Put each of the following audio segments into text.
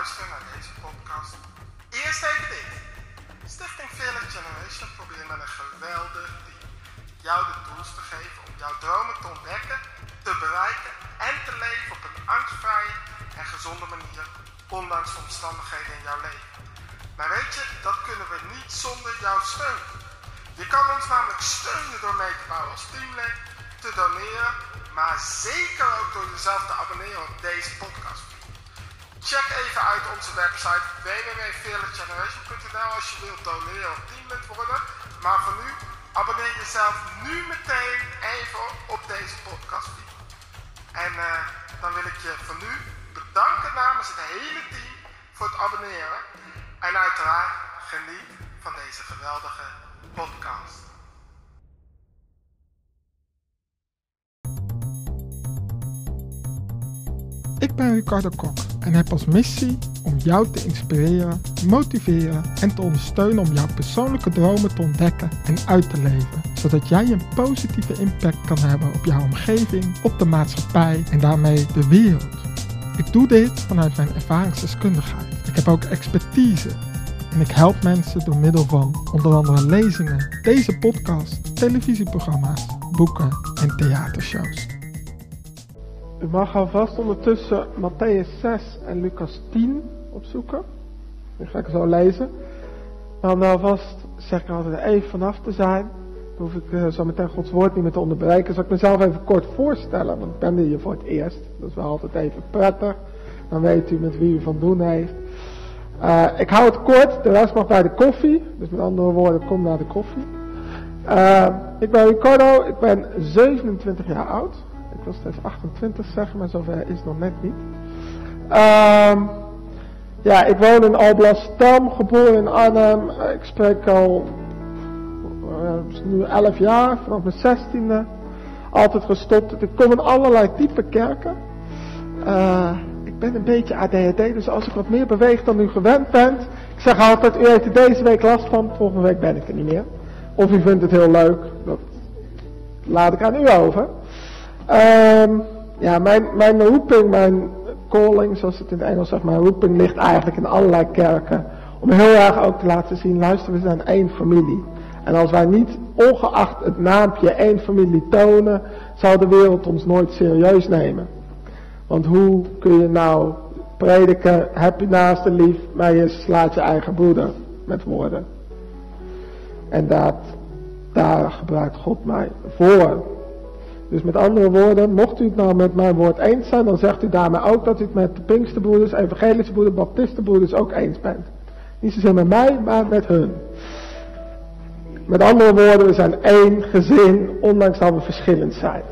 luisteren naar deze podcast. Eerst even dit. Stichting Village Generation probeert met een geweldig team jou de tools te geven om jouw dromen te ontdekken, te bereiken en te leven op een angstvrije en gezonde manier, ondanks de omstandigheden in jouw leven. Maar weet je, dat kunnen we niet zonder jouw steun. Je kan ons namelijk steunen door mee te bouwen als teamlid, te doneren, maar zeker ook door jezelf te abonneren op deze podcast. Check even uit onze website www.fearlessgeneration.nl als je wilt doneren of teamlid worden. Maar voor nu, abonneer jezelf nu meteen even op deze podcast. En uh, dan wil ik je van nu bedanken namens het hele team voor het abonneren. En uiteraard geniet van deze geweldige podcast. Ik ben Ricardo Kok en heb als missie om jou te inspireren, motiveren en te ondersteunen om jouw persoonlijke dromen te ontdekken en uit te leven, zodat jij een positieve impact kan hebben op jouw omgeving, op de maatschappij en daarmee de wereld. Ik doe dit vanuit mijn ervaringsdeskundigheid. Ik heb ook expertise en ik help mensen door middel van onder andere lezingen, deze podcast, televisieprogramma's, boeken en theatershows. U mag alvast ondertussen Matthäus 6 en Lucas 10 opzoeken. Die ga ik zo lezen. Maar om alvast zeg ik altijd even vanaf te zijn. Dan hoef ik uh, zo meteen Gods woord niet meer te onderbreken. Zal ik mezelf even kort voorstellen, want ik ben hier voor het eerst. Dat is wel altijd even prettig. Dan weet u met wie u van doen heeft. Uh, ik hou het kort, de rest mag bij de koffie. Dus met andere woorden, kom naar de koffie. Uh, ik ben Ricardo, ik ben 27 jaar oud. Ik wil steeds 28 zeggen, maar zover is het nog net niet. Uh, ja, ik woon in Alblasserdam, geboren in Arnhem. Ik spreek al uh, nu 11 jaar, vanaf mijn 16e. Altijd gestopt. Ik kom in allerlei type kerken. Uh, ik ben een beetje ADHD, dus als ik wat meer beweeg dan u gewend bent. Ik zeg altijd, u heeft er deze week last van, volgende week ben ik er niet meer. Of u vindt het heel leuk, dat laat ik aan u over. Um, ja, mijn, mijn roeping, mijn calling, zoals het in het Engels zegt, mijn roeping ligt eigenlijk in allerlei kerken. Om heel erg ook te laten zien, luister, we zijn één familie. En als wij niet, ongeacht het naampje, één familie tonen, zou de wereld ons nooit serieus nemen. Want hoe kun je nou prediken, heb je naast lief, maar je slaat je eigen broeder met woorden. En dat, daar gebruikt God mij voor. Dus met andere woorden, mocht u het nou met mijn woord eens zijn, dan zegt u daarmee ook dat u het met de Pinksterbroeders, Evangelische broeders, Baptistenbroeders ook eens bent. Niet zozeer met mij, maar met hun. Met andere woorden, we zijn één gezin, ondanks dat we verschillend zijn.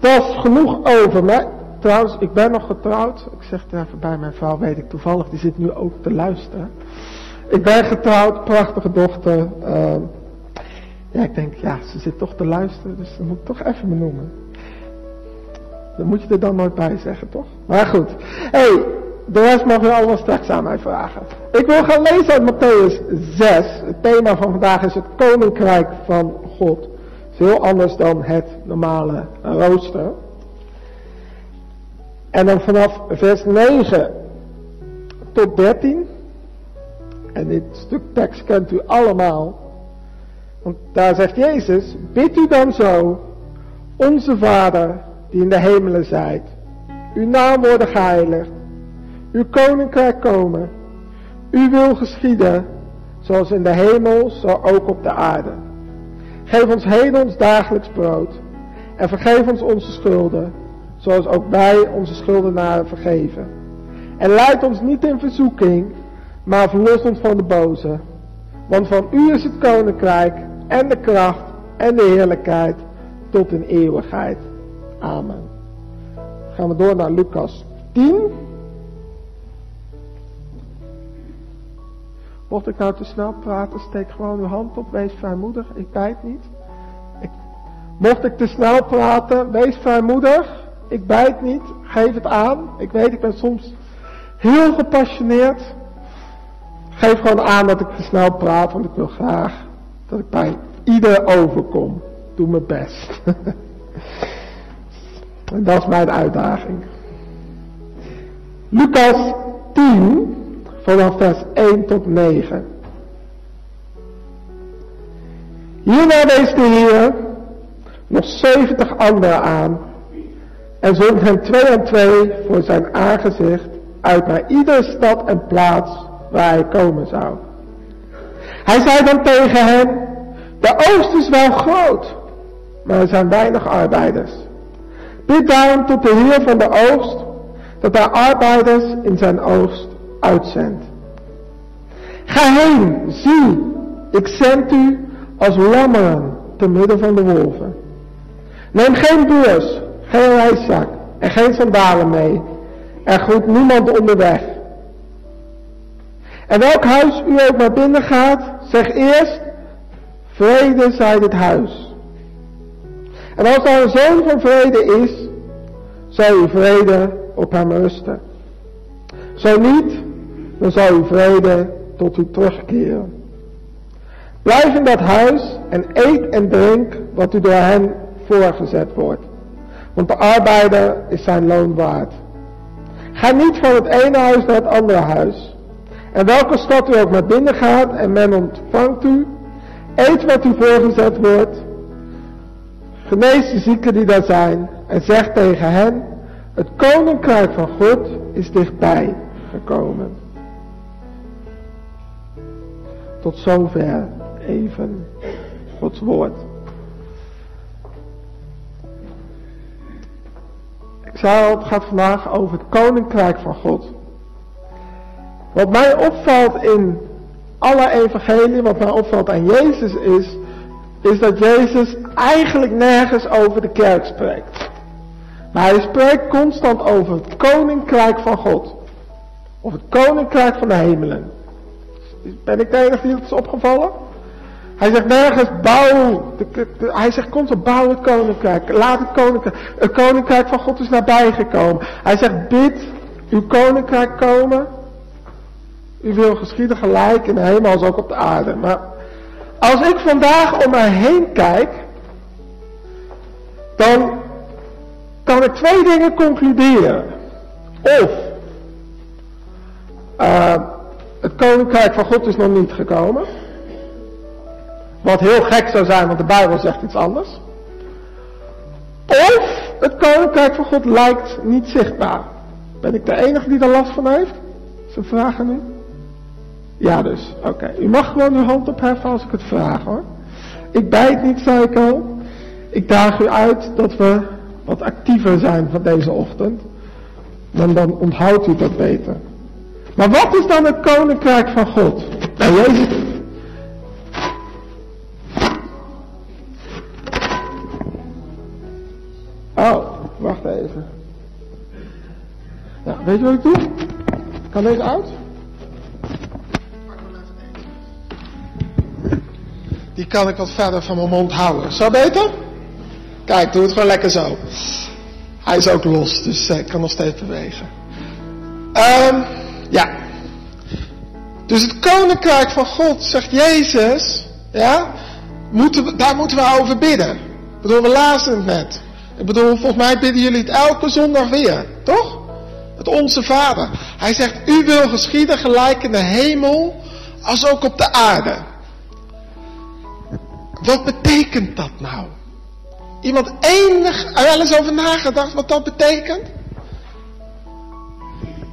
Dat is genoeg over mij. Trouwens, ik ben nog getrouwd. Ik zeg het even bij mijn vrouw, weet ik toevallig, die zit nu ook te luisteren. Ik ben getrouwd, prachtige dochter. Uh, ja, ik denk, ja, ze zit toch te luisteren, dus dat moet ik toch even benoemen. Dan moet je er dan nooit bij zeggen, toch? Maar goed. Hé, hey, de rest mag u allemaal straks aan mij vragen. Ik wil gaan lezen uit Matthäus 6. Het thema van vandaag is het Koninkrijk van God. Het is heel anders dan het normale rooster. En dan vanaf vers 9 tot 13. En dit stuk tekst kent u allemaal. Want daar zegt Jezus, bid u dan zo, onze Vader die in de hemelen zijt, uw naam worden geheiligd, uw koninkrijk komen, uw wil geschieden, zoals in de hemel, zo ook op de aarde. Geef ons heden ons dagelijks brood en vergeef ons onze schulden, zoals ook wij onze schuldenaren vergeven. En leid ons niet in verzoeking, maar verlos ons van de boze. Want van u is het koninkrijk en de kracht en de heerlijkheid tot in eeuwigheid. Amen. Gaan we door naar Lucas 10. Mocht ik nou te snel praten, steek gewoon uw hand op, wees vrijmoedig. Ik bijt niet. Mocht ik te snel praten, wees vrijmoedig. Ik bijt niet. Geef het aan. Ik weet, ik ben soms heel gepassioneerd. Geef gewoon aan dat ik te snel praat, want ik wil graag dat ik bij ieder overkom. Doe mijn best. en dat is mijn uitdaging. Lucas 10, vanaf vers 1 tot 9. Hierna wees de Heer nog 70 anderen aan en zond hen twee aan twee voor zijn aangezicht uit naar iedere stad en plaats waar hij komen zou. Hij zei dan tegen hen, de oogst is wel groot, maar er zijn weinig arbeiders. Bid daarom tot de Heer van de oogst, dat hij arbeiders in zijn oogst uitzendt. Ga heen, zie, ik zend u als lammeren te midden van de wolven. Neem geen beurs, geen reiszak en geen sandalen mee. Er groeit niemand onderweg. En welk huis u ook naar binnen gaat, zeg eerst, vrede zij dit huis. En als er een zoon van vrede is, zal uw vrede op hem rusten. Zo niet, dan zal uw vrede tot u terugkeren. Blijf in dat huis en eet en drink wat u door hen voorgezet wordt. Want de arbeider is zijn loon waard. Ga niet van het ene huis naar het andere huis. En welke stad u ook naar binnen gaat en men ontvangt u, eet wat u voorgezet wordt. Genees de zieken die daar zijn en zeg tegen hen, het koninkrijk van God is dichtbij gekomen. Tot zover even Gods woord. Ik zei al, het gaat vandaag over het koninkrijk van God. Wat mij opvalt in alle evangelieën, wat mij opvalt aan Jezus is, is dat Jezus eigenlijk nergens over de kerk spreekt. Maar hij spreekt constant over het koninkrijk van God. Of het koninkrijk van de hemelen. Ben ik de enige die het is opgevallen? Hij zegt nergens bouw. hij zegt constant bouw het koninkrijk. Laat het koninkrijk. Het koninkrijk van God is nabij gekomen. Hij zegt bid uw koninkrijk komen. U wil geschieden gelijk in de hemel als ook op de aarde. Maar als ik vandaag om mij heen kijk. Dan kan ik twee dingen concluderen. Of uh, het koninkrijk van God is nog niet gekomen. Wat heel gek zou zijn, want de Bijbel zegt iets anders. Of het koninkrijk van God lijkt niet zichtbaar. Ben ik de enige die daar last van heeft? Ze vragen nu. Ja dus, oké. U mag gewoon uw hand opheffen als ik het vraag hoor. Ik bijt niet, zei ik al. Ik daag u uit dat we wat actiever zijn van deze ochtend. Dan, dan onthoudt u dat beter. Maar wat is dan het koninkrijk van God? Nou, Jezus Oh, wacht even. Weet je wat ik doe? Kan deze uit? Die kan ik wat verder van mijn mond houden. Zo beter? Kijk, doe het gewoon lekker zo. Hij is ook los, dus ik kan nog steeds bewegen. Um, ja. Dus het koninkrijk van God, zegt Jezus, ja, moeten daar moeten we over bidden. Ik bedoel, we lazen het net. Ik bedoel, volgens mij bidden jullie het elke zondag weer, toch? Het Onze Vader. Hij zegt, u wil geschieden gelijk in de hemel als ook op de aarde. Wat betekent dat nou? Iemand enig wel eens over nagedacht wat dat betekent?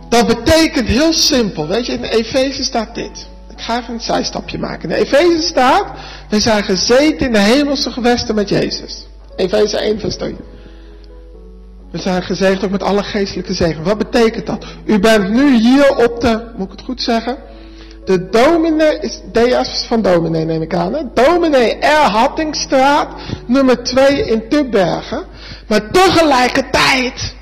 Dat betekent heel simpel. Weet je, in de Efeze staat dit. Ik ga even een zijstapje maken. In de Efeze staat, we zijn gezeten in de hemelse gewesten met Jezus. Efeze 1 vers 3. We zijn gezegend ook met alle geestelijke zegen. Wat betekent dat? U bent nu hier op de, moet ik het goed zeggen? De dominee is Deas van dominee neem ik aan. Dominee R. Nummer 2 in Tubbergen. Maar tegelijkertijd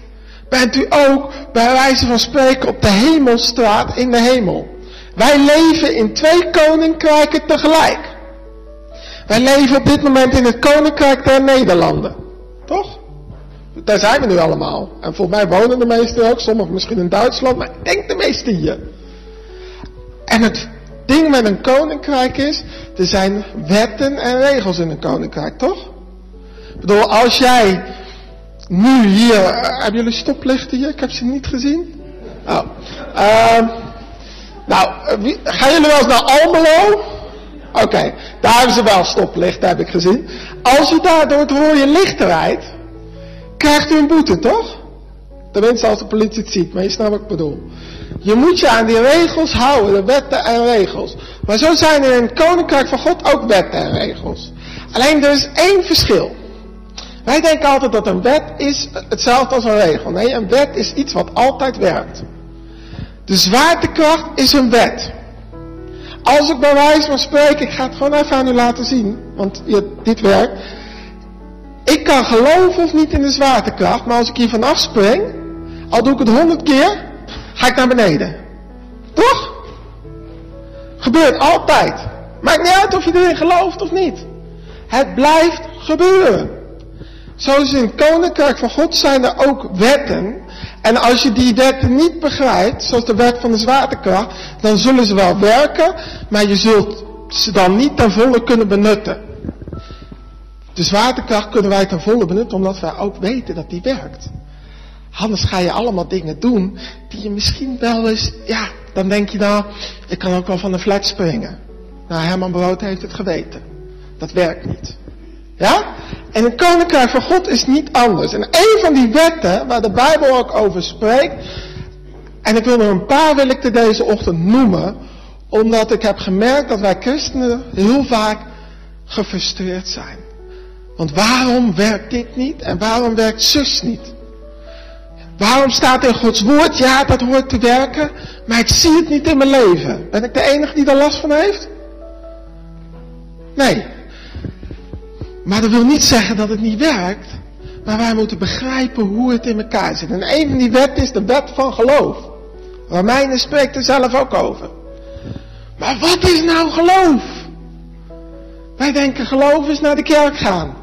bent u ook bij wijze van spreken op de hemelstraat in de hemel. Wij leven in twee koninkrijken tegelijk. Wij leven op dit moment in het koninkrijk der Nederlanden. Toch? Daar zijn we nu allemaal. En volgens mij wonen de meesten ook, sommigen misschien in Duitsland, maar ik denk de meesten hier. En het ding met een koninkrijk is, er zijn wetten en regels in een koninkrijk, toch? Ik bedoel, als jij nu hier, uh, hebben jullie stoplichten hier? Ik heb ze niet gezien. Oh. Uh, nou, wie, gaan jullie wel eens naar Almelo? Oké, daar hebben ze wel stoplicht, heb ik gezien. Als u daar door het rode licht rijdt, krijgt u een boete, toch? Tenminste als de politie het ziet, maar je snapt wat ik bedoel. Je moet je aan die regels houden, de wetten en regels. Maar zo zijn er in het koninkrijk van God ook wetten en regels. Alleen er is één verschil. Wij denken altijd dat een wet is hetzelfde als een regel. Nee, een wet is iets wat altijd werkt. De zwaartekracht is een wet. Als ik bij wijze van spreken, ik ga het gewoon even aan u laten zien, want dit werkt. Ik kan geloven of niet in de zwaartekracht, maar als ik hier vanaf spring, al doe ik het honderd keer, ga ik naar beneden. Toch? Gebeurt altijd. Maakt niet uit of je erin gelooft of niet. Het blijft gebeuren. Zoals in het koninkrijk van God zijn er ook wetten. En als je die wetten niet begrijpt, zoals de wet van de zwaartekracht, dan zullen ze wel werken, maar je zult ze dan niet ten volle kunnen benutten. De zwaartekracht kunnen wij ten volle benutten, omdat wij ook weten dat die werkt. Anders ga je allemaal dingen doen die je misschien wel eens, ja, dan denk je nou, ik kan ook wel van de flat springen. Nou, Herman Brood heeft het geweten. Dat werkt niet. Ja? En het koninkrijk van God is niet anders. En een van die wetten waar de Bijbel ook over spreekt, en ik wil er een paar wil ik deze ochtend noemen, omdat ik heb gemerkt dat wij christenen heel vaak gefrustreerd zijn. Want waarom werkt dit niet en waarom werkt zus niet? Waarom staat in Gods woord, ja dat hoort te werken, maar ik zie het niet in mijn leven. Ben ik de enige die daar last van heeft? Nee. Maar dat wil niet zeggen dat het niet werkt. Maar wij moeten begrijpen hoe het in elkaar zit. En een van die wetten is de wet van geloof. Romeinen spreekt er zelf ook over. Maar wat is nou geloof? Wij denken geloof is naar de kerk gaan.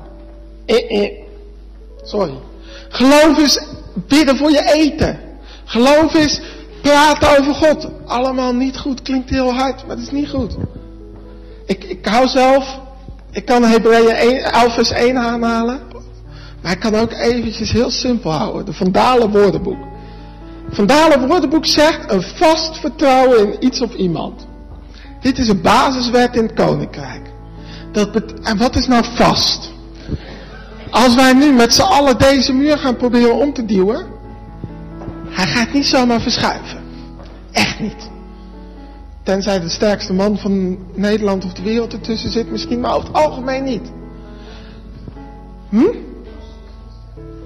Eh, eh. Sorry. Geloof is bidden voor je eten. Geloof is praten over God. Allemaal niet goed. Klinkt heel hard, maar het is niet goed. Ik, ik hou zelf, ik kan Hebreeën 11 vers 1 aanhalen. Maar ik kan ook eventjes heel simpel houden. De Vandalen woordenboek. Vandalen woordenboek zegt een vast vertrouwen in iets of iemand. Dit is een basiswet in het koninkrijk. Dat en wat is nou vast? Als wij nu met z'n allen deze muur gaan proberen om te duwen, hij gaat niet zomaar verschuiven. Echt niet. Tenzij de sterkste man van Nederland of de wereld ertussen zit, misschien, maar over het algemeen niet. Hm?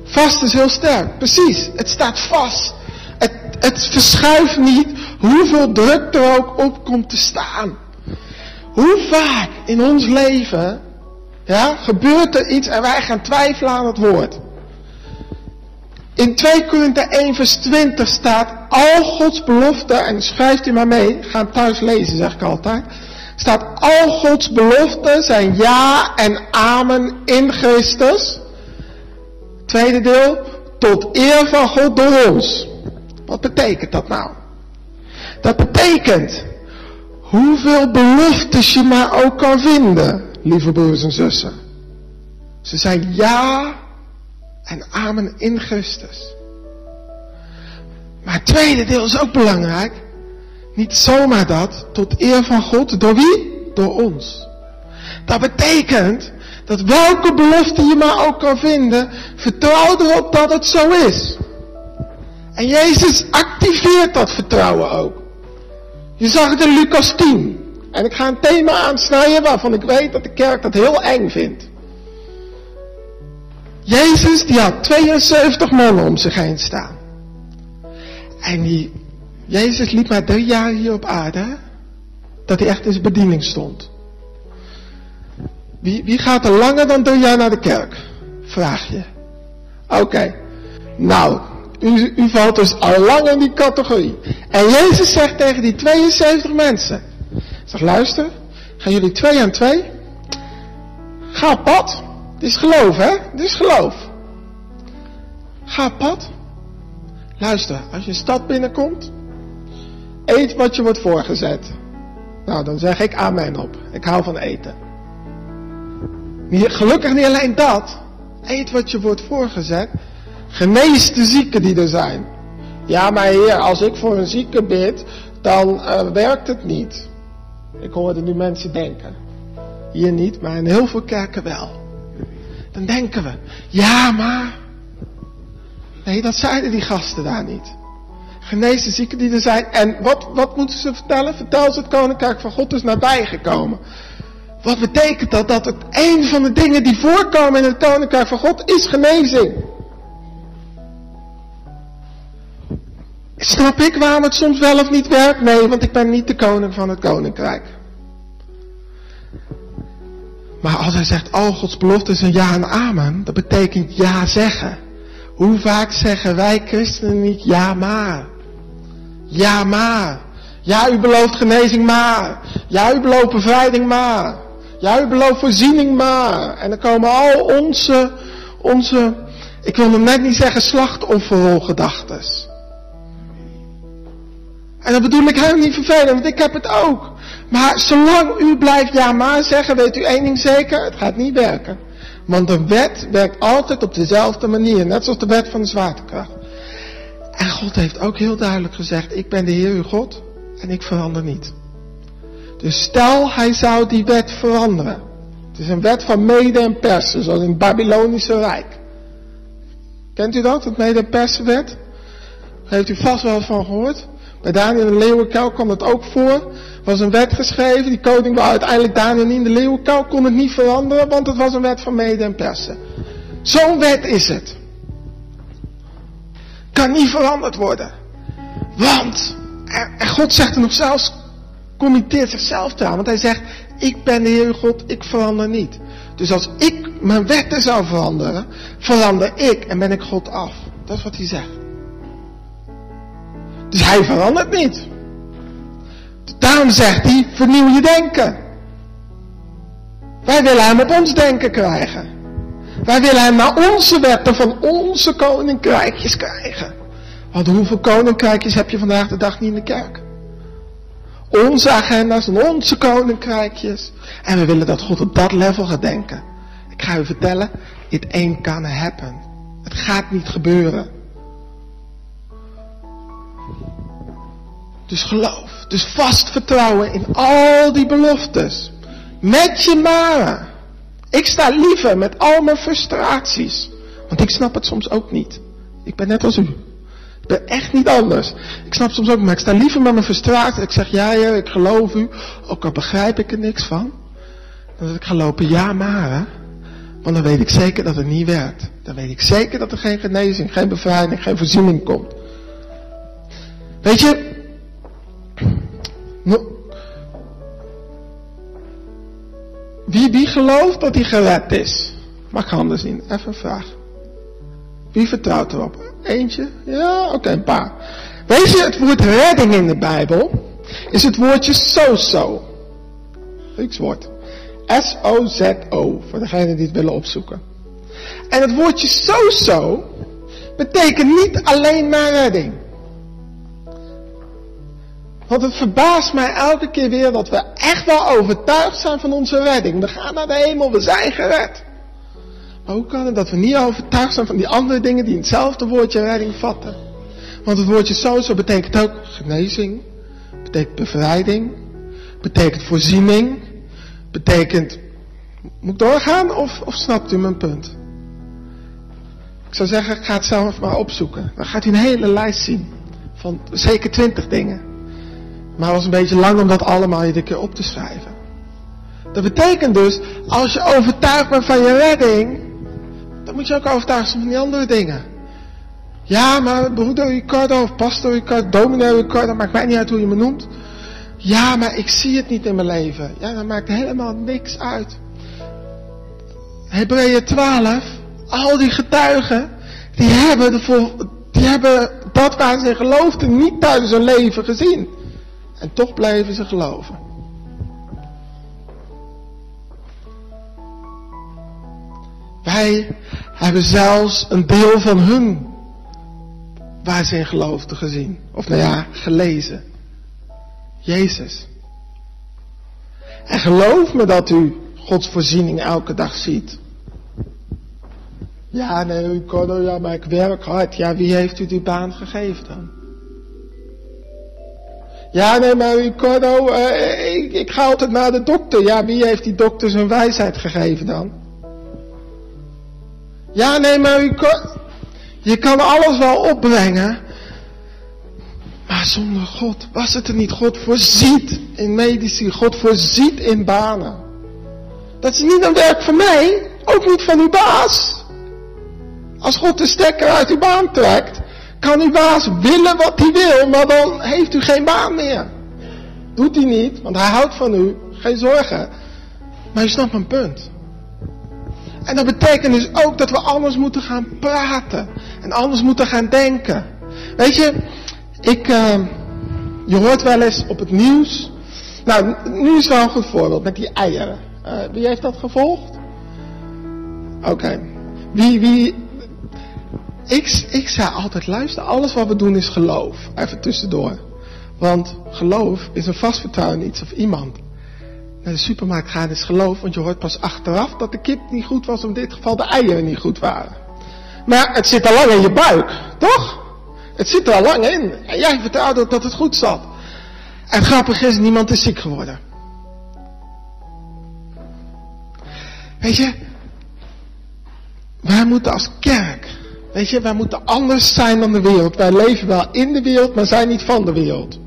Vast is heel sterk, precies. Het staat vast. Het, het verschuift niet hoeveel druk er ook op komt te staan. Hoe vaak in ons leven ja, gebeurt er iets en wij gaan twijfelen aan het woord. In 2 Korinther 1 vers 20 staat, al Gods beloften, en schrijft u maar mee, ga het thuis lezen zeg ik altijd, staat al Gods beloften zijn ja en amen in Christus. Tweede deel, tot eer van God door ons. Wat betekent dat nou? Dat betekent, hoeveel beloftes je maar ook kan vinden lieve broers en zussen. Ze zijn ja en amen in Christus. Maar het tweede deel is ook belangrijk. Niet zomaar dat, tot eer van God. Door wie? Door ons. Dat betekent dat welke belofte je maar ook kan vinden, vertrouw erop dat het zo is. En Jezus activeert dat vertrouwen ook. Je zag het in Lucas 10. En ik ga een thema aansnijden waarvan ik weet dat de kerk dat heel eng vindt. Jezus die had 72 mannen om zich heen staan. En die, Jezus liep maar drie jaar hier op aarde. Dat hij echt in zijn bediening stond. Wie, wie gaat er langer dan drie jaar naar de kerk? Vraag je. Oké. Nou, u, u valt dus al lang in die categorie. En Jezus zegt tegen die 72 mensen. Zeg, luister, gaan jullie twee aan twee. Ga pad. Het is geloof, hè? Het is geloof. Ga pad. Luister, als je een stad binnenkomt, eet wat je wordt voorgezet. Nou, dan zeg ik amen op. Ik hou van eten. Gelukkig niet alleen dat. Eet wat je wordt voorgezet. Genees de zieken die er zijn. Ja, maar heer, als ik voor een zieke bid, dan uh, werkt het niet. Ik hoorde nu mensen denken. Hier niet, maar in heel veel kerken wel. Dan denken we, ja, maar. Nee, dat zeiden die gasten daar niet. Genees de zieken die er zijn. En wat, wat moeten ze vertellen? Vertel ze het koninkrijk van God is nabijgekomen. Wat betekent dat? Dat het een van de dingen die voorkomen in het koninkrijk van God is genezing. Snap ik waarom het soms wel of niet werkt? Nee, want ik ben niet de koning van het koninkrijk. Maar als hij zegt, oh Gods belofte is een ja en amen, dat betekent ja zeggen. Hoe vaak zeggen wij christenen niet ja maar? Ja maar. Ja, u belooft genezing maar. Ja, u belooft bevrijding maar. Ja, u belooft voorziening maar. En dan komen al onze, onze, ik wil nog net niet zeggen slachtofferrolgedachtes. En dat bedoel ik helemaal niet vervelend, want ik heb het ook. Maar zolang u blijft ja maar zeggen, weet u één ding zeker, het gaat niet werken. Want de wet werkt altijd op dezelfde manier, net zoals de wet van de zwaartekracht. En God heeft ook heel duidelijk gezegd, ik ben de Heer uw God en ik verander niet. Dus stel hij zou die wet veranderen. Het is een wet van mede en persen, zoals in het Babylonische Rijk. Kent u dat, het mede en persenwet? Heeft u vast wel van gehoord? Bij Daniel in de leeuwenkuil kwam het ook voor. Er was een wet geschreven, die koning wou uiteindelijk Daniel niet in de leeuwenkuil, kon het niet veranderen, want het was een wet van mede en persen. Zo'n wet is het. Kan niet veranderd worden. Want, God zegt er nog zelfs, committeert zichzelf aan, want hij zegt, ik ben de Heer God, ik verander niet. Dus als ik mijn wetten zou veranderen, verander ik en ben ik God af. Dat is wat hij zegt. Dus hij verandert niet. Daarom zegt hij, vernieuw je denken. Wij willen hem op ons denken krijgen. Wij willen hem naar onze wetten van onze koninkrijkjes krijgen. Want hoeveel koninkrijkjes heb je vandaag de dag niet in de kerk? Onze agenda's en onze koninkrijkjes. En we willen dat God op dat level gaat denken. Ik ga u vertellen, it ain't gonna happen. Het gaat niet gebeuren. Dus geloof. Dus vast vertrouwen in al die beloftes. Met je maren. Ik sta liever met al mijn frustraties. Want ik snap het soms ook niet. Ik ben net als u. Ik ben echt niet anders. Ik snap soms ook, maar ik sta liever met mijn frustraties. Ik zeg, ja, ja, ik geloof u. Ook al begrijp ik er niks van. Dan dat ik ga lopen, ja, maar. Hè? Want dan weet ik zeker dat het niet werkt. Dan weet ik zeker dat er geen genezing, geen bevrijding, geen voorziening komt. Weet je, wie, gelooft dat hij gered is? Mag handen zien? Even een vraag. Wie vertrouwt erop? Eentje? Ja, oké, een paar. Weet je, het woord redding in de Bijbel is het woordje so-so. Grieks woord. S-O-Z-O, voor degenen die het willen opzoeken. En het woordje so-so betekent niet alleen maar redding. Want het verbaast mij elke keer weer dat we echt wel overtuigd zijn van onze redding. We gaan naar de hemel, we zijn gered. Maar hoe kan het dat we niet overtuigd zijn van die andere dingen die in hetzelfde woordje redding vatten? Want het woordje zo betekent ook genezing, betekent bevrijding, betekent voorziening, betekent... Moet ik doorgaan of, of snapt u mijn punt? Ik zou zeggen, ga het zelf maar opzoeken. Dan gaat u een hele lijst zien van zeker twintig dingen. Maar het was een beetje lang om dat allemaal iedere keer op te schrijven. Dat betekent dus, als je overtuigd bent van je redding, dan moet je ook overtuigd zijn van die andere dingen. Ja, maar broeder Ricardo of pastor Ricardo, dominee Ricardo, maakt mij niet uit hoe je me noemt. Ja, maar ik zie het niet in mijn leven. Ja, dat maakt helemaal niks uit. Hebreeën 12, al die getuigen, die hebben, de, die hebben dat waar ze geloofden niet tijdens hun leven gezien. En toch blijven ze geloven. Wij hebben zelfs een deel van hun waar ze in geloofden gezien. Of nou ja, gelezen. Jezus. En geloof me dat u Gods voorziening elke dag ziet. Ja, nee, Ricardo, ja, maar ik werk hard. Ja, wie heeft u die baan gegeven dan? Ja, nee, maar Ricardo, uh, ik, ik ga altijd naar de dokter. Ja, wie heeft die dokter zijn wijsheid gegeven dan? Ja, nee, maar Ricardo, je kan alles wel opbrengen. Maar zonder God was het er niet. God voorziet in medici. God voorziet in banen. Dat is niet een werk van mij. Ook niet van uw baas. Als God de stekker uit uw baan trekt, kan uw baas willen wat hij wil, maar dan heeft u geen baan meer. Doet hij niet, want hij houdt van u. Geen zorgen. Maar u snapt mijn punt. En dat betekent dus ook dat we anders moeten gaan praten. En anders moeten gaan denken. Weet je, ik, uh, je hoort wel eens op het nieuws. Nou, nu is wel een goed voorbeeld met die eieren. Uh, wie heeft dat gevolgd? Oké. Wie, wie, ik, ik zei altijd, luister, alles wat we doen is geloof. Even tussendoor. Want geloof is een vast vertrouwen in iets of iemand. Naar de supermarkt gaan is geloof, want je hoort pas achteraf dat de kip niet goed was, in dit geval de eieren niet goed waren. Maar het zit al lang in je buik, toch? Het zit er al lang in. En jij vertrouwde dat het goed zat. En grappig is, niemand is ziek geworden. Weet je, wij moeten als kerk Weet je, wij moeten anders zijn dan de wereld. Wij leven wel in de wereld, maar zijn niet van de wereld.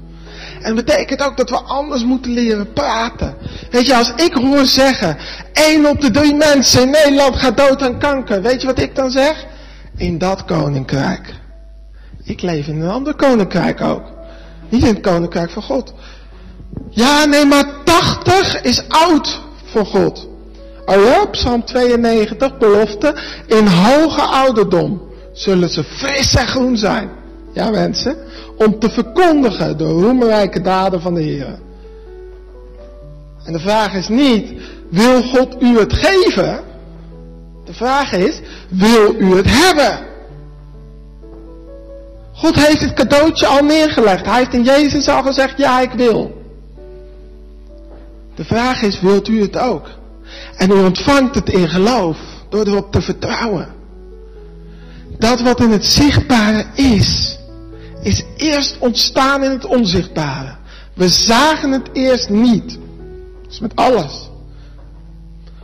En dat betekent ook dat we anders moeten leren praten. Weet je, als ik hoor zeggen, één op de drie mensen in Nederland gaat dood aan kanker. Weet je wat ik dan zeg? In dat koninkrijk. Ik leef in een ander koninkrijk ook. Niet in het koninkrijk van God. Ja, nee, maar 80 is oud voor God. Oh Psalm 92, belofte, in hoge ouderdom zullen ze fris en groen zijn. Ja mensen, om te verkondigen de roemrijke daden van de Heer. En de vraag is niet, wil God u het geven? De vraag is, wil u het hebben? God heeft het cadeautje al neergelegd. Hij heeft in Jezus al gezegd, ja ik wil. De vraag is, wilt u het ook? En u ontvangt het in geloof, door erop te vertrouwen dat wat in het zichtbare is, is eerst ontstaan in het onzichtbare. We zagen het eerst niet. Dat is met alles.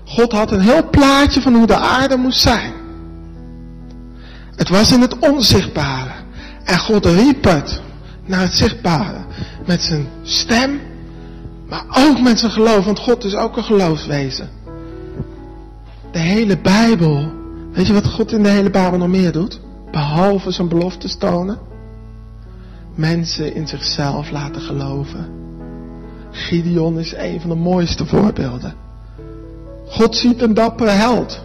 God had een heel plaatje van hoe de aarde moest zijn. Het was in het onzichtbare. En God riep het naar het zichtbare. Met zijn stem, maar ook met zijn geloof. Want God is ook een geloofswezen. De hele Bijbel Weet je wat God in de hele Bijbel nog meer doet? Behalve zijn beloftes tonen. Mensen in zichzelf laten geloven. Gideon is een van de mooiste voorbeelden. God ziet een dappere held.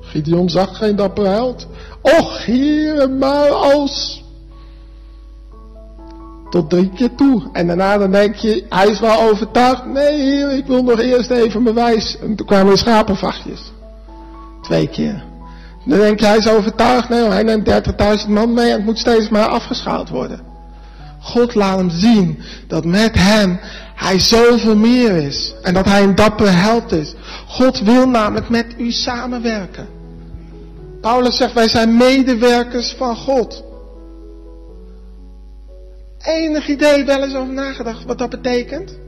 Gideon zag geen dappere held. Och, hier maar als. Tot drie keer toe. En daarna dan denk je, hij is wel overtuigd. Nee, ik wil nog eerst even mijn wijs. En toen kwamen de schapenvachtjes. Twee keer. Dan denk hij is overtuigd. Nee, hij neemt 30.000 man mee en het moet steeds maar afgeschaald worden. God laat hem zien dat met hem hij zoveel meer is. En dat hij een dappere held is. God wil namelijk met u samenwerken. Paulus zegt, wij zijn medewerkers van God. Enig idee wel eens over nagedacht wat dat betekent?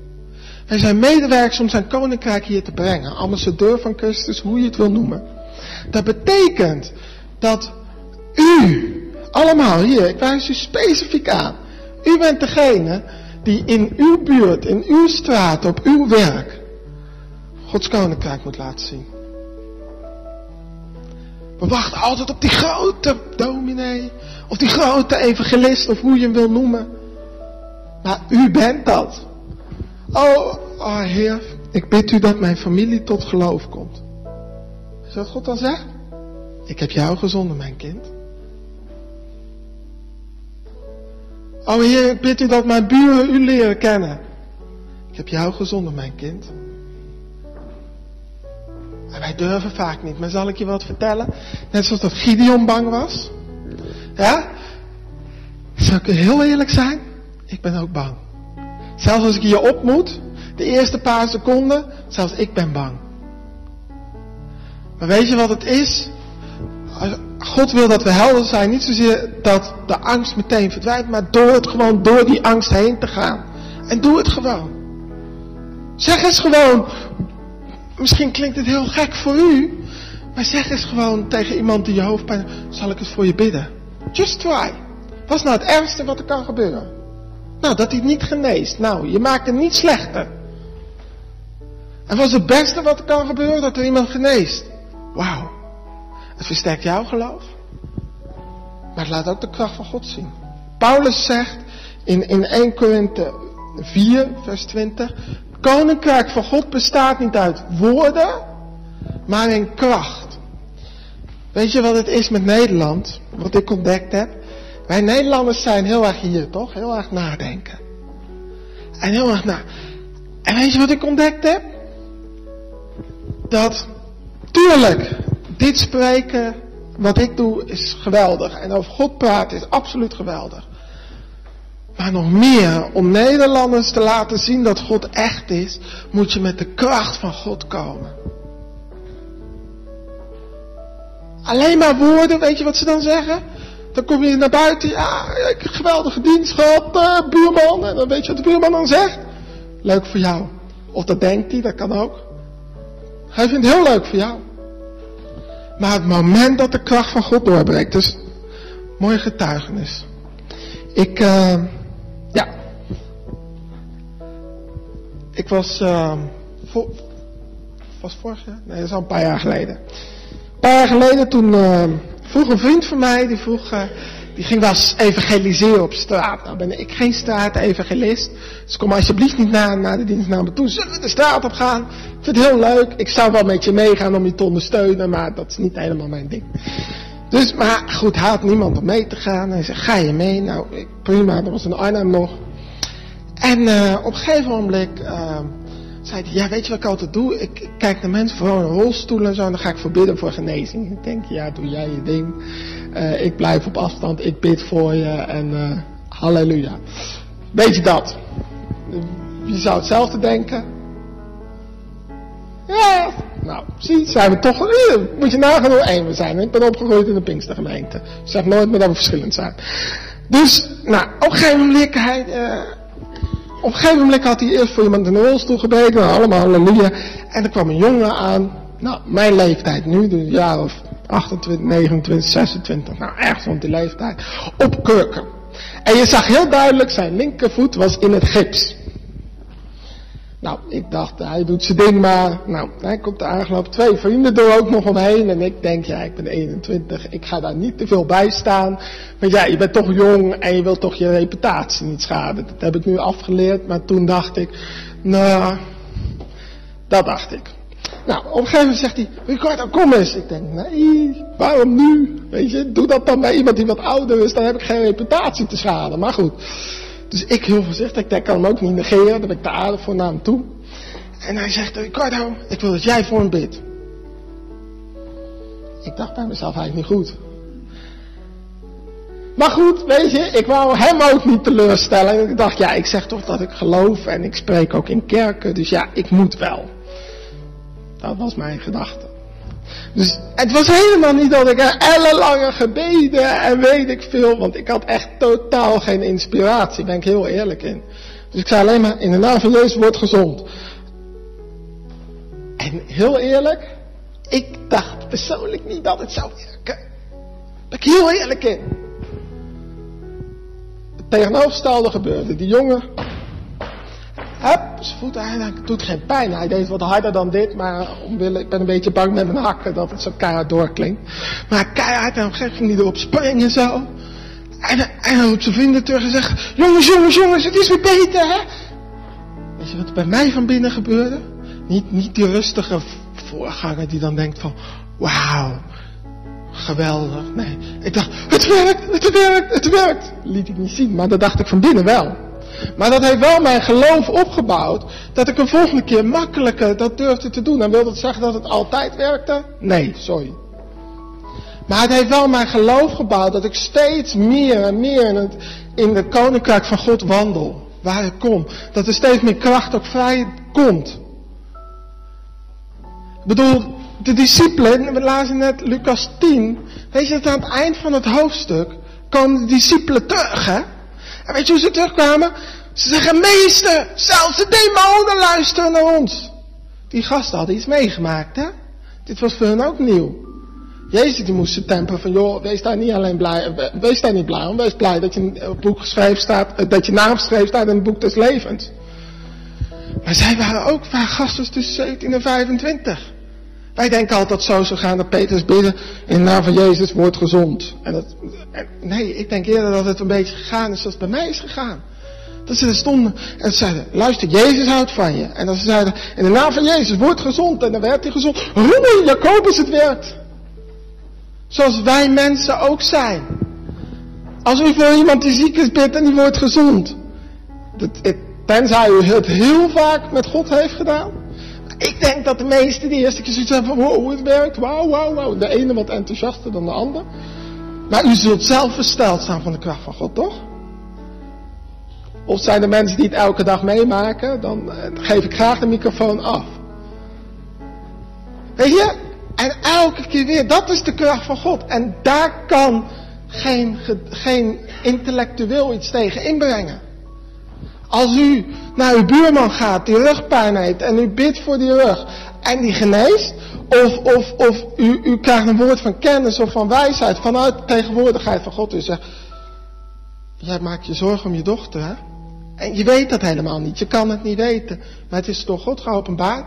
Wij zijn medewerkers om zijn koninkrijk hier te brengen. Ambassadeur van Christus, hoe je het wil noemen. Dat betekent dat u, allemaal hier, ik wijs u specifiek aan. U bent degene die in uw buurt, in uw straat, op uw werk, Gods koninkrijk moet laten zien. We wachten altijd op die grote dominee, of die grote evangelist, of hoe je hem wil noemen. Maar u bent dat. Oh, oh Heer, ik bid u dat mijn familie tot geloof komt. Is dat God dan zegt? Ik heb jou gezonden, mijn kind. O Heer, ik bid u dat mijn buren u leren kennen. Ik heb jou gezonden, mijn kind. En wij durven vaak niet, maar zal ik je wat vertellen? Net zoals dat Gideon bang was. Ja? Zal ik heel eerlijk zijn? Ik ben ook bang. Zelfs als ik je op moet, de eerste paar seconden, zelfs ik ben bang. Maar weet je wat het is? God wil dat we helder zijn. Niet zozeer dat de angst meteen verdwijnt, maar door het gewoon door die angst heen te gaan. En doe het gewoon. Zeg eens gewoon, misschien klinkt het heel gek voor u, maar zeg eens gewoon tegen iemand die je hoofdpijn, zal ik eens voor je bidden? Just try. Wat is nou het ergste wat er kan gebeuren? Nou, dat hij niet geneest. Nou, je maakt het niet slechter. En wat is het beste wat er kan gebeuren? Dat er iemand geneest. Wauw. Het versterkt jouw geloof. Maar het laat ook de kracht van God zien. Paulus zegt in, in 1 Korinthe 4, vers 20. Koninkrijk van God bestaat niet uit woorden, maar in kracht. Weet je wat het is met Nederland? Wat ik ontdekt heb? Wij Nederlanders zijn heel erg hier, toch? Heel erg nadenken. En heel erg na. En weet je wat ik ontdekt heb? Dat, tuurlijk, dit spreken, wat ik doe, is geweldig. En over God praten is absoluut geweldig. Maar nog meer, om Nederlanders te laten zien dat God echt is, moet je met de kracht van God komen. Alleen maar woorden, weet je wat ze dan zeggen? Dan kom je naar buiten, ja, geweldige dienst gehad, uh, buurman. En dan weet je wat de buurman dan zegt? Leuk voor jou. Of dat denkt hij, dat kan ook. Hij vindt het heel leuk voor jou. Maar het moment dat de kracht van God doorbreekt, dus mooie getuigenis. Ik, uh, ja. Ik was, uh, voor, was vorig jaar? Nee, dat is al een paar jaar geleden. Een paar jaar geleden toen uh, vroeg een vriend van mij, die vroeg, die ging wel eens evangeliseren op straat. Nou ben ik geen straat-evangelist. Dus kom alsjeblieft niet na, de dienst naar me toe. Zullen we de straat op gaan? Ik vind het heel leuk. Ik zou wel met je meegaan om je te ondersteunen, maar dat is niet helemaal mijn ding. Dus, maar goed, had niemand om mee te gaan. Hij zei, ga je mee? Nou, prima, dat was een Arnhem nog. En uh, op een gegeven moment uh, zei hij, ja, weet je wat ik altijd doe? Ik, kijk naar mensen, vooral in rolstoelen en zo, en dan ga ik verbidden voor genezing. Ik denk, ja, doe jij je ding. Uh, ik blijf op afstand, ik bid voor je en uh, halleluja. Weet je dat? Je zou hetzelfde denken. Ja, nou, zie, zijn we toch, eh, moet je nagaan hoe we zijn. Ik ben opgegroeid in de Pinkstergemeente. Zeg nooit meer dat we verschillend zijn. Dus, nou, op een gegeven moment, hij, uh, op gegeven moment had hij eerst voor iemand in de rolstoel gebeden, nou, allemaal halleluja. En er kwam een jongen aan, nou, mijn leeftijd nu, dus een jaar of 28, 29, 26, nou, ergens rond die leeftijd, op kurken. En je zag heel duidelijk, zijn linkervoet was in het gips. Nou, ik dacht, hij doet zijn ding maar. Nou, hij komt aangelopen. Twee vrienden er ook nog omheen. En ik denk, ja, ik ben 21. Ik ga daar niet te veel bij staan. Want ja, je bent toch jong en je wilt toch je reputatie niet schaden. Dat heb ik nu afgeleerd. Maar toen dacht ik, nou, dat dacht ik. Nou, op een gegeven moment zegt hij, Ricardo, kom eens. Ik denk, nee, waarom nu? Weet je, doe dat dan bij iemand die wat ouder is. Dan heb ik geen reputatie te schaden. Maar goed. Dus ik heel voorzichtig, ik kan hem ook niet negeren, dan ben ik te aardig voor naar hem toe. En hij zegt, Ricardo, ik wil dat jij voor hem bidt. Ik dacht bij mezelf, is niet goed. Maar goed, weet je, ik wou hem ook niet teleurstellen. Ik dacht, ja, ik zeg toch dat ik geloof en ik spreek ook in kerken, dus ja, ik moet wel. Dat was mijn gedachte. Dus het was helemaal niet dat ik ellenlange gebeden en weet ik veel, want ik had echt totaal geen inspiratie, ben ik heel eerlijk in. Dus ik zei alleen maar, in de naam van Jezus wordt gezond. En heel eerlijk, ik dacht persoonlijk niet dat het zou werken. Ben ik heel eerlijk in. Het tegenovergestelde gebeurde. Die jongen Hup, zijn eigenlijk doet geen pijn. Hij deed wat harder dan dit, maar omwille, ik ben een beetje bang met mijn hakken dat het zo keihard doorklinkt. Maar keihard en op een gegeven moment ging hij erop springen zo. En, en hij roept zijn vrienden terug en zegt, jongens, jongens, jongens, het is weer beter, hè? Weet je wat er bij mij van binnen gebeurde? Niet, niet die rustige voorganger die dan denkt van, wauw, geweldig. Nee, ik dacht, het werkt, het werkt, het werkt. Liet ik niet zien, maar dat dacht ik van binnen wel. Maar dat heeft wel mijn geloof opgebouwd. Dat ik een volgende keer makkelijker dat durfde te doen. En wil dat zeggen dat het altijd werkte? Nee, sorry. Maar het heeft wel mijn geloof gebouwd dat ik steeds meer en meer in het, in het koninkrijk van God wandel. Waar ik kom. Dat er steeds meer kracht ook vrij komt. Ik bedoel, de discipelen, we lazen net Lucas 10. Weet je dat aan het eind van het hoofdstuk komen de discipelen terug, hè? En weet je hoe ze terugkwamen? Ze zeggen, meester, zelfs de demonen luisteren naar ons. Die gasten hadden iets meegemaakt, hè? Dit was voor hen ook nieuw. Jezus die moest ze van, joh, wees daar niet alleen blij, wees daar niet blij om, wees blij dat je boek geschreven staat, eh, dat je naam geschreven staat in het boek des levens. Maar zij waren ook waar gasten tussen 17 en 25. Wij denken altijd zo zou gaan dat Petrus bidden in de naam van Jezus wordt gezond. En dat, nee, ik denk eerder dat het een beetje gegaan is zoals het bij mij is gegaan. Dat ze er stonden en zeiden, luister, Jezus houdt van je. En dan ze zeiden, in de naam van Jezus, word gezond. En dan werd hij gezond. Hoe Jacobus het werd. Zoals wij mensen ook zijn. Als u voor iemand die ziek is bidt en die wordt gezond. Tenzij u het heel vaak met God heeft gedaan. Ik denk dat de meesten die eerste keer zoiets hebben van, wow, het werkt, wauw, wauw, wauw. De ene wat enthousiaster dan de ander. Maar u zult zelf versteld staan van de kracht van God, toch? Of zijn er mensen die het elke dag meemaken, dan eh, geef ik graag de microfoon af. Weet je, en elke keer weer, dat is de kracht van God. En daar kan geen, geen intellectueel iets tegen inbrengen. Als u naar uw buurman gaat die rugpijn heeft en u bidt voor die rug en die geneest, of, of, of u, u krijgt een woord van kennis of van wijsheid vanuit de tegenwoordigheid van God. U zegt, jij maakt je zorgen om je dochter, hè? En je weet dat helemaal niet, je kan het niet weten, maar het is door God geopenbaard.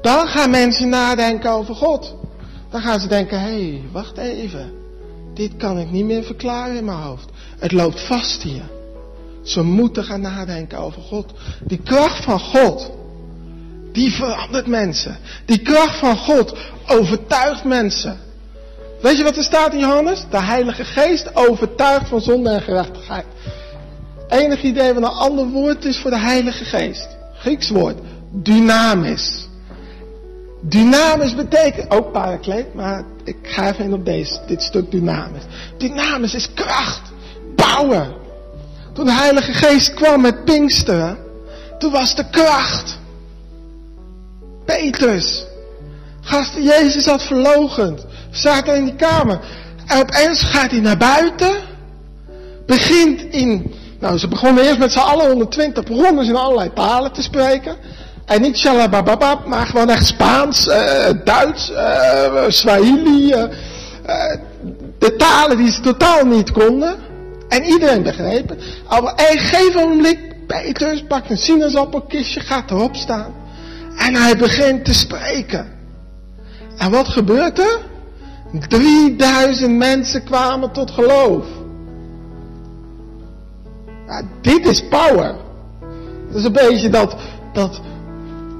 Dan gaan mensen nadenken over God. Dan gaan ze denken, hé, hey, wacht even. Dit kan ik niet meer verklaren in mijn hoofd. Het loopt vast hier. Ze moeten gaan nadenken over God. Die kracht van God, die verandert mensen. Die kracht van God overtuigt mensen. Weet je wat er staat in Johannes? De Heilige Geest overtuigt van zonde en gerechtigheid. Enig idee wat een ander woord is voor de Heilige Geest? Grieks woord. Dynamis. Dynamis betekent, ook parakleet, maar ik ga even in op deze, dit stuk dynamis. Dynamis is kracht, power. Toen de Heilige Geest kwam met Pinksteren, toen was de kracht. Petrus, gasten, Jezus had verlogend, zaten in die kamer. En opeens gaat hij naar buiten, begint in, nou ze begonnen eerst met z'n allen 120, begonnen ze in allerlei talen te spreken. En niet shalabababab, maar gewoon echt Spaans, uh, Duits, uh, Swahili. Uh, de talen die ze totaal niet konden. En iedereen begreep het. Op een gegeven moment, Petrus pakt een sinaasappelkistje, gaat erop staan. En hij begint te spreken. En wat gebeurt er? 3000 mensen kwamen tot geloof. Dit is power. Dat is een beetje dat, dat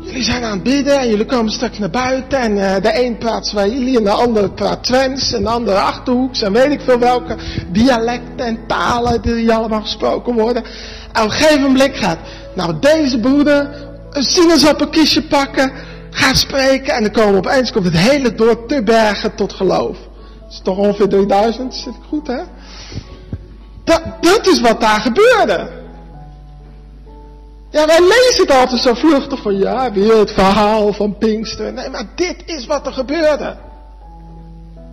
Jullie zijn aan het bidden en jullie komen straks naar buiten en uh, de een praat Swahili en de ander praat Twents en de ander Achterhoeks en weet ik veel welke dialecten en talen die allemaal gesproken worden. En op een gegeven moment gaat, nou deze broeder een sinaasappelkistje pakken, gaat spreken en dan komen opeens komt het hele dorp te bergen tot geloof. Dat is toch ongeveer 3000, zit ik goed hè? Dat, dat is wat daar gebeurde. Ja, wij lezen het altijd zo vluchtig van ja, weer het verhaal van Pinkster. Nee, maar dit is wat er gebeurde.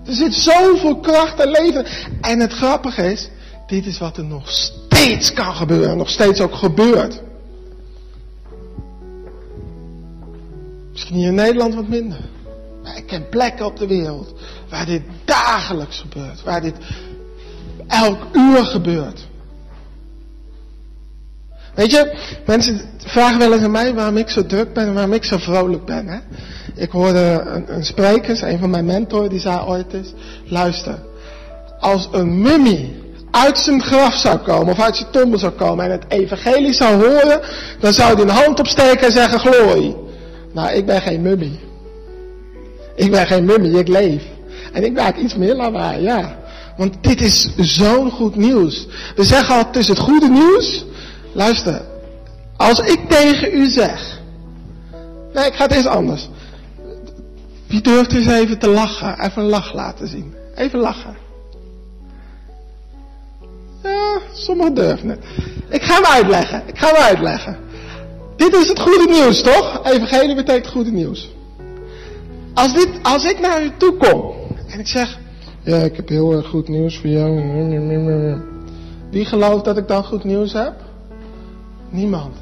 Er zit zoveel kracht en leven. En het grappige is, dit is wat er nog steeds kan gebeuren. Nog steeds ook gebeurt. Misschien hier in Nederland wat minder. Maar ik ken plekken op de wereld waar dit dagelijks gebeurt. Waar dit elk uur gebeurt. Weet je, mensen vragen wel eens aan mij waarom ik zo druk ben en waarom ik zo vrolijk ben. Hè? Ik hoorde een, een spreker, een van mijn mentoren, die zei ooit eens, luister, als een mummie uit zijn graf zou komen of uit zijn tombe zou komen en het evangelie zou horen, dan zou hij een hand opsteken en zeggen glorie. Nou, ik ben geen mummie. Ik ben geen mummie, ik leef. En ik maak iets meer lawaai, ja. Want dit is zo'n goed nieuws. We zeggen al, het is het goede nieuws Luister, als ik tegen u zeg. Nee, ik ga het eens anders. Wie durft eens even te lachen? Even een lach laten zien. Even lachen. Ja, sommigen durven het. Ik ga hem uitleggen. Ik ga hem uitleggen. Dit is het goede nieuws, toch? Evangelie betekent goede nieuws. Als, dit, als ik naar u toe kom en ik zeg, ja, ik heb heel erg goed nieuws voor jou. Wie gelooft dat ik dan goed nieuws heb? Niemand.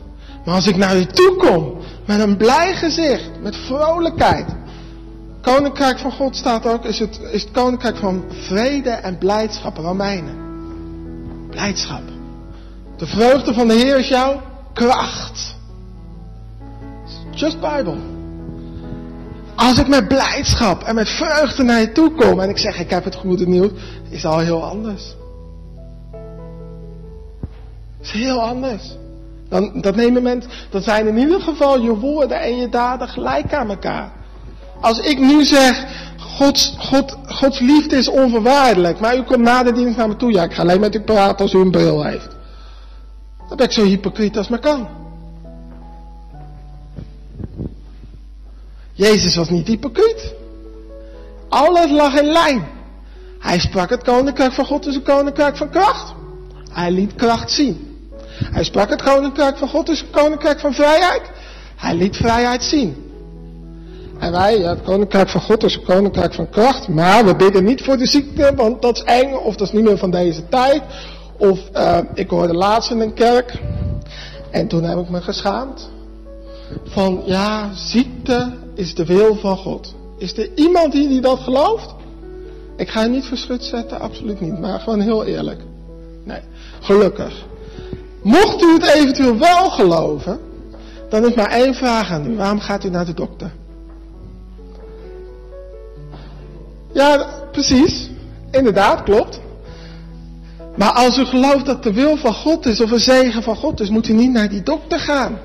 Maar als ik naar u toe kom, met een blij gezicht, met vrolijkheid. Koninkrijk van God staat ook, is het, is het koninkrijk van vrede en blijdschap, Romeinen. Blijdschap. De vreugde van de Heer is jouw kracht. Just Bible. Als ik met blijdschap en met vreugde naar je toe kom en ik zeg ik heb het goede nieuws, is al heel anders. Is heel anders. Dan, dat dan zijn in ieder geval je woorden en je daden gelijk aan elkaar. Als ik nu zeg, Gods, God, Gods liefde is onvoorwaardelijk, maar u komt na de dienst naar me toe. Ja, ik ga alleen met u praten als u een bril heeft. Dan ben ik zo hypocriet als maar kan. Jezus was niet hypocriet. Alles lag in lijn. Hij sprak het koninkrijk van God is een koninkrijk van kracht. Hij liet kracht zien. Hij sprak het koninkrijk van God is een koninkrijk van vrijheid. Hij liet vrijheid zien. En wij, het koninkrijk van God is een koninkrijk van kracht. Maar we bidden niet voor de ziekte, want dat is eng. Of dat is niet meer van deze tijd. Of uh, ik hoorde laatst in een kerk. En toen heb ik me geschaamd. Van ja, ziekte is de wil van God. Is er iemand hier die dat gelooft? Ik ga je niet verschut zetten, absoluut niet. Maar gewoon heel eerlijk. Nee, gelukkig. Mocht u het eventueel wel geloven, dan is maar één vraag aan u. Waarom gaat u naar de dokter? Ja, precies. Inderdaad, klopt. Maar als u gelooft dat de wil van God is of een zegen van God is, moet u niet naar die dokter gaan.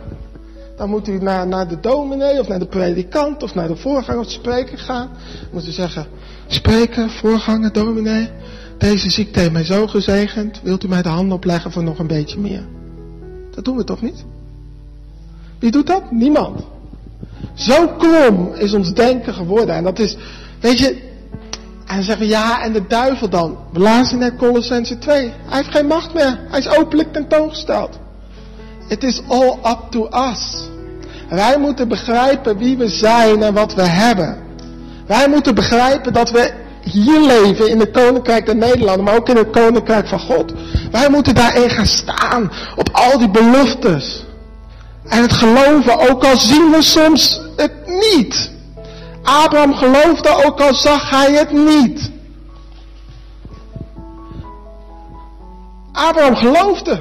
Dan moet u naar, naar de dominee of naar de predikant of naar de voorganger of spreker gaan. Dan moet u zeggen, spreker, voorganger, dominee, deze ziekte heeft mij zo gezegend, wilt u mij de handen opleggen voor nog een beetje meer? Dat doen we toch niet? Wie doet dat? Niemand. Zo krom is ons denken geworden. En dat is, weet je, en zeggen we ja, en de duivel dan? We lazen net Colossense 2. Hij heeft geen macht meer. Hij is openlijk tentoongesteld. It is all up to us. Wij moeten begrijpen wie we zijn en wat we hebben. Wij moeten begrijpen dat we hier leven in het koninkrijk der Nederlanden, maar ook in het koninkrijk van God. Wij moeten daarin gaan staan op al die beloftes. En het geloven, ook al zien we soms het niet. Abraham geloofde ook al zag hij het niet. Abraham geloofde.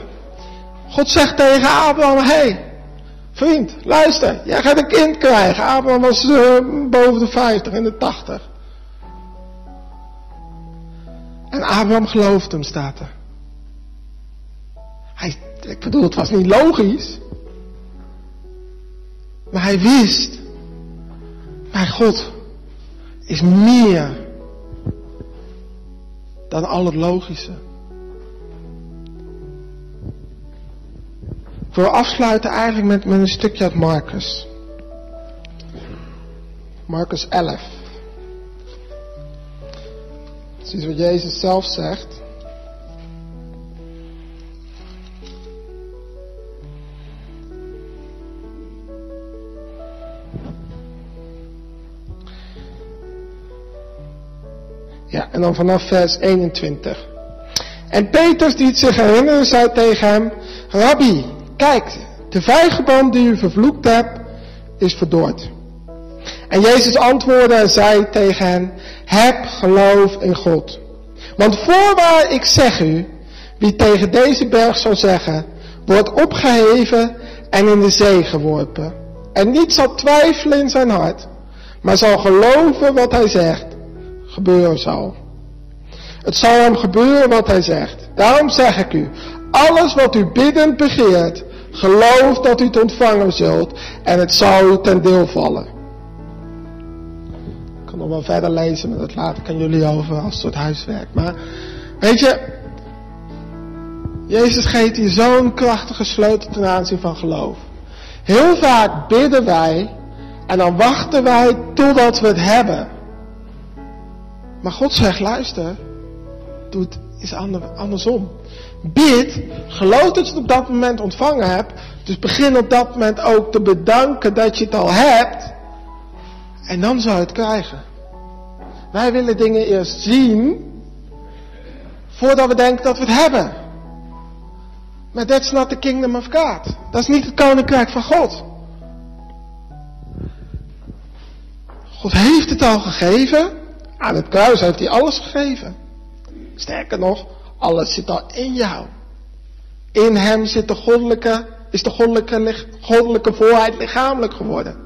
God zegt tegen Abraham, hé, hey, vriend, luister, jij gaat een kind krijgen. Abraham was uh, boven de 50 en de 80. En Abraham geloofde hem, staat er. Hij, ik bedoel, het was niet logisch. Maar hij wist mijn God is meer dan al het logische. Ik wil afsluiten eigenlijk met, met een stukje uit Marcus. Marcus 11. Dat is wat Jezus zelf zegt. Ja, en dan vanaf vers 21. En Petrus die het zich herinnerde, zei tegen hem, Rabbi, kijk, de vijgenboom die u vervloekt hebt, is verdord. En Jezus antwoordde en zei tegen hen, heb geloof in God. Want voorwaar ik zeg u, wie tegen deze berg zou zeggen, wordt opgeheven en in de zee geworpen. En niet zal twijfelen in zijn hart, maar zal geloven wat hij zegt, gebeuren zal. Het zal hem gebeuren wat hij zegt. Daarom zeg ik u, alles wat u biddend begeert, geloof dat u het ontvangen zult en het zal u ten deel vallen. Nog wel verder lezen, maar dat laat ik aan jullie over als soort huiswerk. Maar weet je, Jezus geeft hier zo'n krachtige sleutel ten aanzien van geloof. Heel vaak bidden wij en dan wachten wij totdat we het hebben. Maar God zegt, luister, doe het is andersom. Bid, geloof dat je het op dat moment ontvangen hebt. Dus begin op dat moment ook te bedanken dat je het al hebt. En dan zou je het krijgen. Wij willen dingen eerst zien, voordat we denken dat we het hebben. Maar that's not the kingdom of God. Dat is niet het koninkrijk van God. God heeft het al gegeven. Aan het kruis heeft hij alles gegeven. Sterker nog, alles zit al in jou. In hem zit de goddelijke, is de goddelijke, goddelijke voorheid lichamelijk geworden.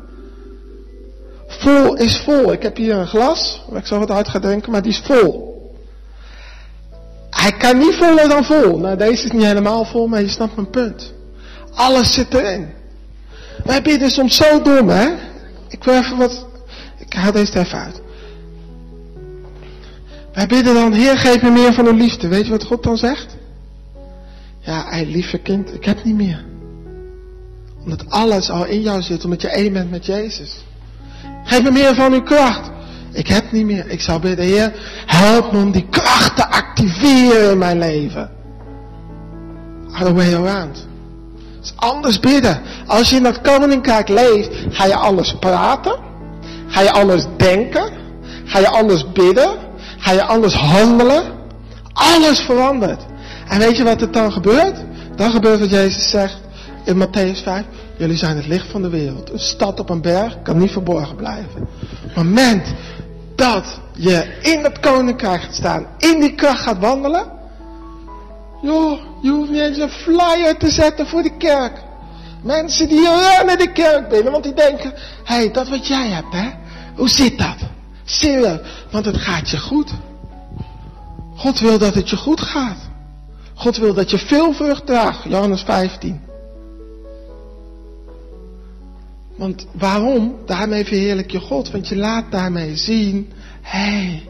Vol is vol. Ik heb hier een glas, waar ik zo wat uit ga drinken, maar die is vol. Hij kan niet voller dan vol. Nou, deze is niet helemaal vol, maar je snapt mijn punt. Alles zit erin. Wij bidden soms zo dom, hè? Ik wil even wat, ik haal deze even uit. Wij bidden dan, Heer, geef me meer van uw liefde. Weet je wat God dan zegt? Ja, hij lieve kind, ik heb niet meer. Omdat alles al in jou zit, omdat je één bent met Jezus. Geef me meer van uw kracht. Ik heb niet meer. Ik zou bidden, Heer, help me om die kracht te activeren in mijn leven. Other way around. is anders bidden. Als je in dat koninkrijk leeft, ga je anders praten. Ga je anders denken. Ga je anders bidden. Ga je anders handelen. Alles verandert. En weet je wat er dan gebeurt? Dan gebeurt wat Jezus zegt in Matthäus 5. Jullie zijn het licht van de wereld. Een stad op een berg kan niet verborgen blijven. Op het moment dat je in het koninkrijk gaat staan, in die kracht gaat wandelen. Joh, je hoeft niet eens een flyer te zetten voor de kerk. Mensen die rennen de kerk binnen, want die denken, hé, hey, dat wat jij hebt, hè? Hoe zit dat? Serieus, want het gaat je goed. God wil dat het je goed gaat. God wil dat je veel vrucht draagt. Johannes 15. Want waarom? Daarmee verheerlijk je God. Want je laat daarmee zien. Hé. Hey,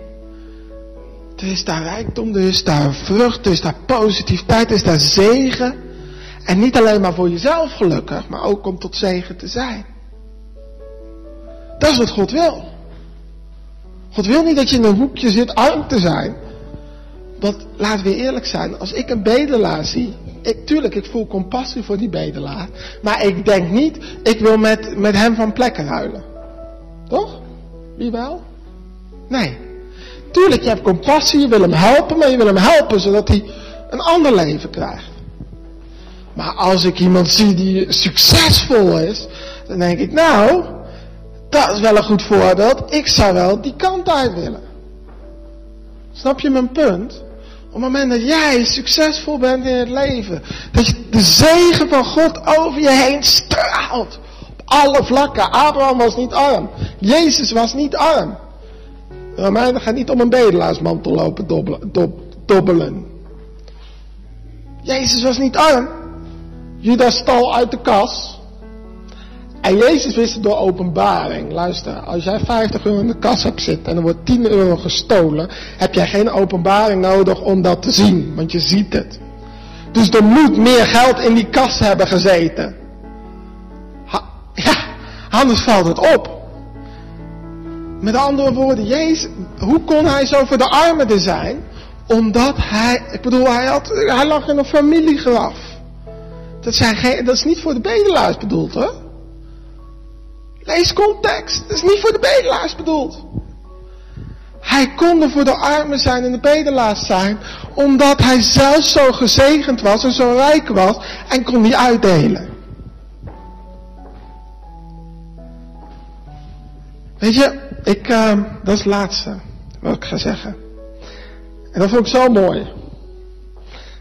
er is daar rijkdom, er is daar vrucht, er is daar positiviteit, er is daar zegen. En niet alleen maar voor jezelf gelukkig, maar ook om tot zegen te zijn. Dat is wat God wil. God wil niet dat je in een hoekje zit arm te zijn. Want laten we eerlijk zijn, als ik een bedelaar zie, ik, tuurlijk, ik voel compassie voor die bedelaar. Maar ik denk niet, ik wil met, met hem van plekken ruilen. Toch? Wie wel? Nee. Tuurlijk, je hebt compassie, je wil hem helpen, maar je wil hem helpen zodat hij een ander leven krijgt. Maar als ik iemand zie die succesvol is, dan denk ik, nou, dat is wel een goed voorbeeld. Ik zou wel die kant uit willen. Snap je mijn punt? Op het moment dat jij succesvol bent in het leven, dat je de zegen van God over je heen straalt. Op alle vlakken. Abraham was niet arm. Jezus was niet arm. Romeinen gaan niet om een bedelaarsmantel lopen dobbelen. Jezus was niet arm. Judas stal uit de kas. En Jezus wist door openbaring. Luister, als jij 50 euro in de kas hebt zitten en er wordt 10 euro gestolen, heb jij geen openbaring nodig om dat te zien, want je ziet het. Dus er moet meer geld in die kas hebben gezeten. ja, anders valt het op. Met andere woorden, Jezus, hoe kon hij zo voor de armen er zijn? Omdat hij, ik bedoel, hij, had, hij lag in een familiegraf. Dat, zijn geen, dat is niet voor de bedelaars bedoeld hoor. Lees context. Dat is niet voor de bedelaars bedoeld. Hij kon er voor de armen zijn en de bedelaars zijn, omdat hij zelf zo gezegend was en zo rijk was en kon die uitdelen. Weet je, ik, uh, dat is het laatste wat ik ga zeggen. En dat vond ik zo mooi.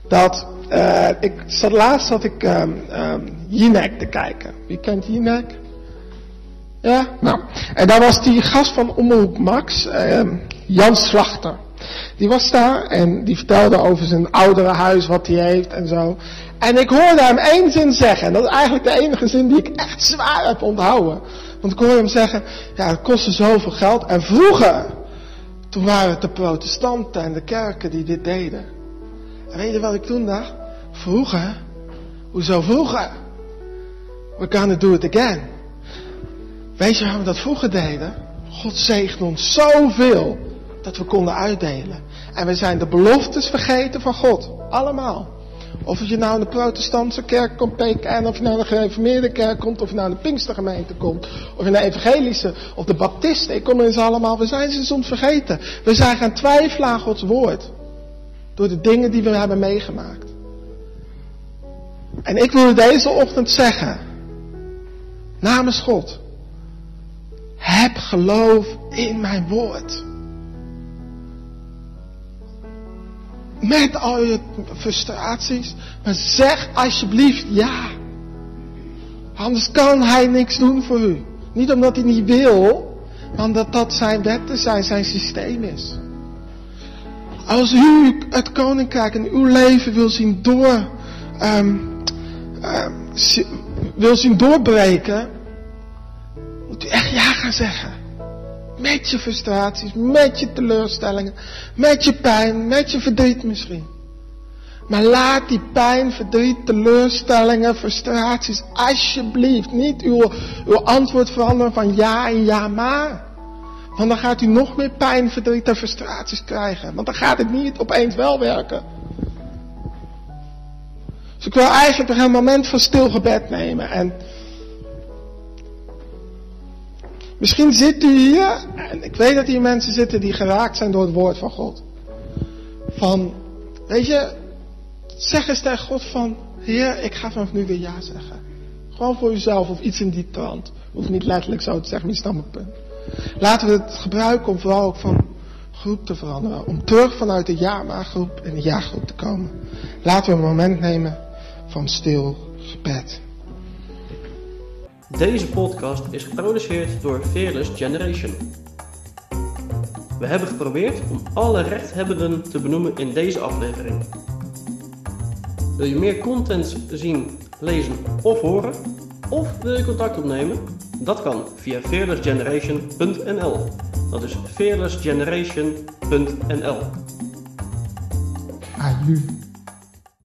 Dat, uh, ik laatst zat ik uh, Jinek te kijken. Wie kent Jinek? Ja, nou. En daar was die gast van Omroep Max, uh, Jan Slachter. Die was daar en die vertelde over zijn oudere huis, wat hij heeft en zo. En ik hoorde hem één zin zeggen. En dat is eigenlijk de enige zin die ik echt zwaar heb onthouden. Want ik hoorde hem zeggen, ja het kostte zoveel geld. En vroeger, toen waren het de protestanten en de kerken die dit deden. En weet je wat ik toen dacht? Vroeger? Hoezo vroeger? We're gonna do it again. Weet je waarom we dat vroeger deden? God zegent ons zoveel dat we konden uitdelen. En we zijn de beloftes vergeten van God. Allemaal. Of je nou in de protestantse kerk komt, PKN, of je nou in de gereformeerde kerk komt, of je nou in de Pinkstergemeente komt, of in de evangelische, of de baptisten, ik kom in ze allemaal, we zijn ze soms vergeten. We zijn gaan twijfelen aan Gods woord. Door de dingen die we hebben meegemaakt. En ik wil deze ochtend zeggen, namens God, heb geloof in mijn woord. Met al je frustraties, maar zeg alsjeblieft ja. Anders kan hij niks doen voor u. Niet omdat hij niet wil, maar omdat dat zijn wetten zijn, zijn systeem is. Als u het koninkrijk in uw leven wil zien door, um, um, wil zien doorbreken, echt ja gaan zeggen. Met je frustraties, met je teleurstellingen, met je pijn, met je verdriet misschien. Maar laat die pijn, verdriet, teleurstellingen, frustraties alsjeblieft niet uw, uw antwoord veranderen van ja en ja maar. Want dan gaat u nog meer pijn, verdriet en frustraties krijgen. Want dan gaat het niet opeens wel werken. Dus ik wil eigenlijk een moment van stilgebed nemen. En misschien zit u hier, en ik weet dat hier mensen zitten die geraakt zijn door het woord van God. Van, weet je, zeg eens tegen God van, Heer, ik ga vanaf nu weer ja zeggen. Gewoon voor uzelf of iets in die trant. Hoeft niet letterlijk zo te zeggen, maar je punt. Laten we het gebruiken om vooral ook van groep te veranderen. Om terug vanuit de ja-maar-groep in de ja-groep te komen. Laten we een moment nemen van stil gebed. Deze podcast is geproduceerd door Fearless Generation. We hebben geprobeerd om alle rechthebbenden te benoemen in deze aflevering. Wil je meer content zien, lezen of horen? Of wil je contact opnemen? Dat kan via fearlessgeneration.nl. Dat is fearlessgeneration.nl. Aju.